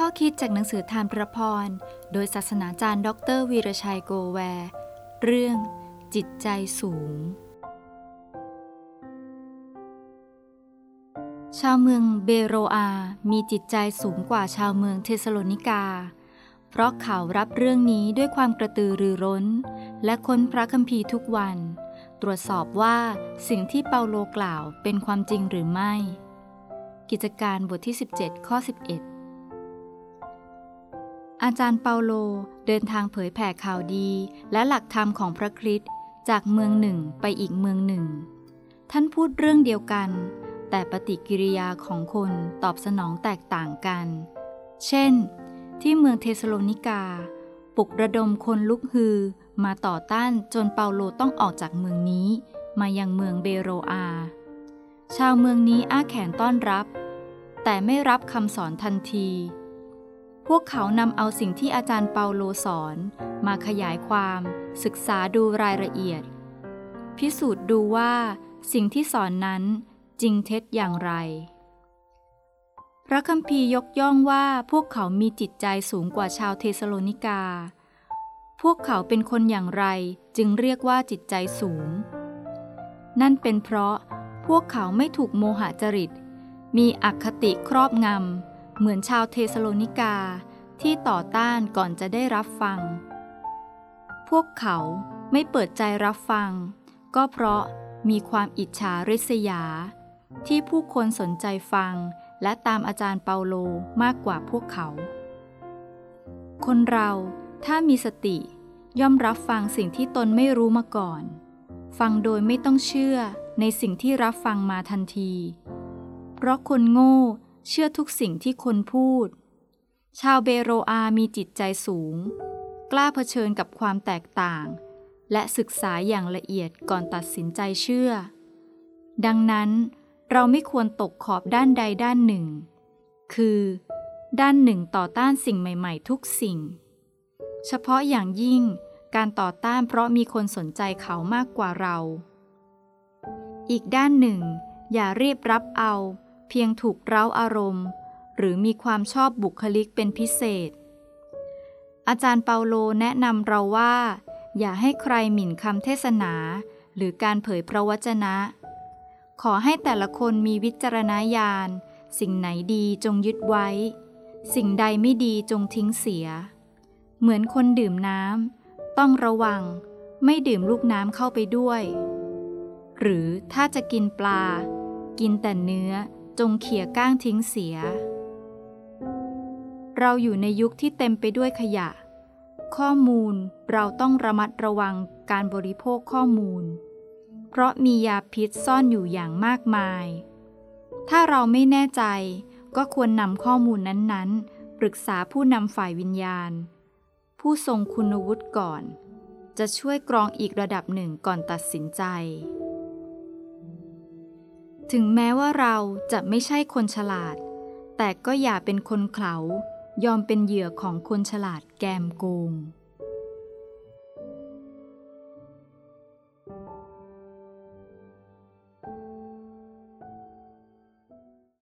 ข้อคิดจากหนังสือธารพระพร โดยศาสนาจารย์ ดร.วีรชัยโกแวร์เรื่องจิตใจสูง ชาวเมืองเบโรอา มีจิตใจสูงกว่าชาวเมืองเทสโลนิกา เพราะเขารับเรื่องนี้ด้วยความกระตือรือร้น และค้นพระคัมภีร์ทุกวัน ตรวจสอบว่าสิ่งที่เปาโลกล่าวเป็นความจริงหรือไม่ กิจการบทที่ 17 ข้อ 11 อาจารย์เปาโลเดินทางเผยแผ่ข่าวดี และหลักธรรมของพระคริสต์จากเมืองหนึ่งไปอีกเมืองหนึ่ง ท่านพูดเรื่องเดียวกัน แต่ปฏิกิริยาของคนตอบสนองแตกต่างกัน เช่น ที่เมืองเทสโลนิกา ปลุกระดมคนลุกฮือมาต่อต้านจนเปาโลต้องออกจากเมืองนี้ มายังเมืองเบโรอา ชาวเมืองนี้อ้าแขนต้อนรับ แต่ไม่รับคำสอนทันที พวกเขานำเอาสิ่งที่อาจารย์เปาโลสอน มาขยายความ ศึกษาดูรายละเอียด พิสูจน์ดูว่า สิ่งที่สอนนั้นจริงเท็จอย่างไร พระคัมภีร์ยกย่องว่าพวกเขามีจิตใจสูงกว่าชาวเทสโลนิกา พวกเขาเป็นคนอย่างไรจึงเรียกว่าจิตใจสูง นั่นเป็นเพราะพวกเขาไม่ถูกโมหะจริต มีอคติครอบงำ เหมือนชาวเทสโลนิกาที่ต่อต้านก่อนจะได้รับฟัง พวกเขาไม่เปิดใจรับฟัง ก็เพราะมีความอิจฉาริษยา ที่ผู้คนสนใจฟังและตามอาจารย์เปาโลมากกว่าพวกเขา คนเราถ้ามีสติย่อมรับฟังสิ่งที่ตนไม่รู้มาก่อน ฟังโดยไม่ต้องเชื่อในสิ่งที่รับฟังมาทันที เพราะคนโง่ เชื่อทุกสิ่งที่คนพูด ชาวเบโรอามีจิตใจสูง กล้าเผชิญกับความแตกต่าง และศึกษาอย่างละเอียดก่อนตัดสินใจเชื่อ ดังนั้นเราไม่ควรตกขอบด้านใดด้านหนึ่ง คือ ด้านหนึ่งต่อต้านสิ่งใหม่ ๆ ทุกสิ่ง เฉพาะอย่างยิ่งการต่อต้านเพราะมีคนสนใจเขามากกว่าเรา อีกด้านหนึ่ง อย่ารีบรับเอา เพียงถูกเร้าอารมณ์ หรือมีความชอบบุคลิกเป็นพิเศษ อาจารย์เปาโลแนะนำเราว่า อย่าให้ใครหมิ่นคำเทศนา หรือการเผยพระวจนะ ขอให้แต่ละคนมีวิจารณญาณ สิ่งไหนดีจงยึดไว้ สิ่งใดไม่ดีจงทิ้งเสีย เหมือนคนดื่มน้ำต้องระวัง ไม่ดื่มลูกน้ำเข้าไปด้วย หรือถ้าจะกินปลา กินแต่เนื้อ จงเขี่ยก้างทิ้งเสีย เราอยู่ในยุคที่เต็มไปด้วยขยะ ข้อมูลเราต้องระมัดระวังการบริโภคข้อมูล เพราะมียาพิษซ่อนอยู่อย่างมากมาย ถ้าเราไม่แน่ใจก็ควรนำข้อมูลนั้นๆ ปรึกษาผู้นำฝ่ายวิญญาณ ผู้ทรงคุณวุฒิก่อน จะช่วยกรองอีกระดับหนึ่งก่อนตัดสินใจ ถึงแม้ว่าเราจะไม่ใช่คนฉลาด แต่ก็อย่าเป็นคนเขายอมเป็นเหยื่อของคนฉลาดแกมโกง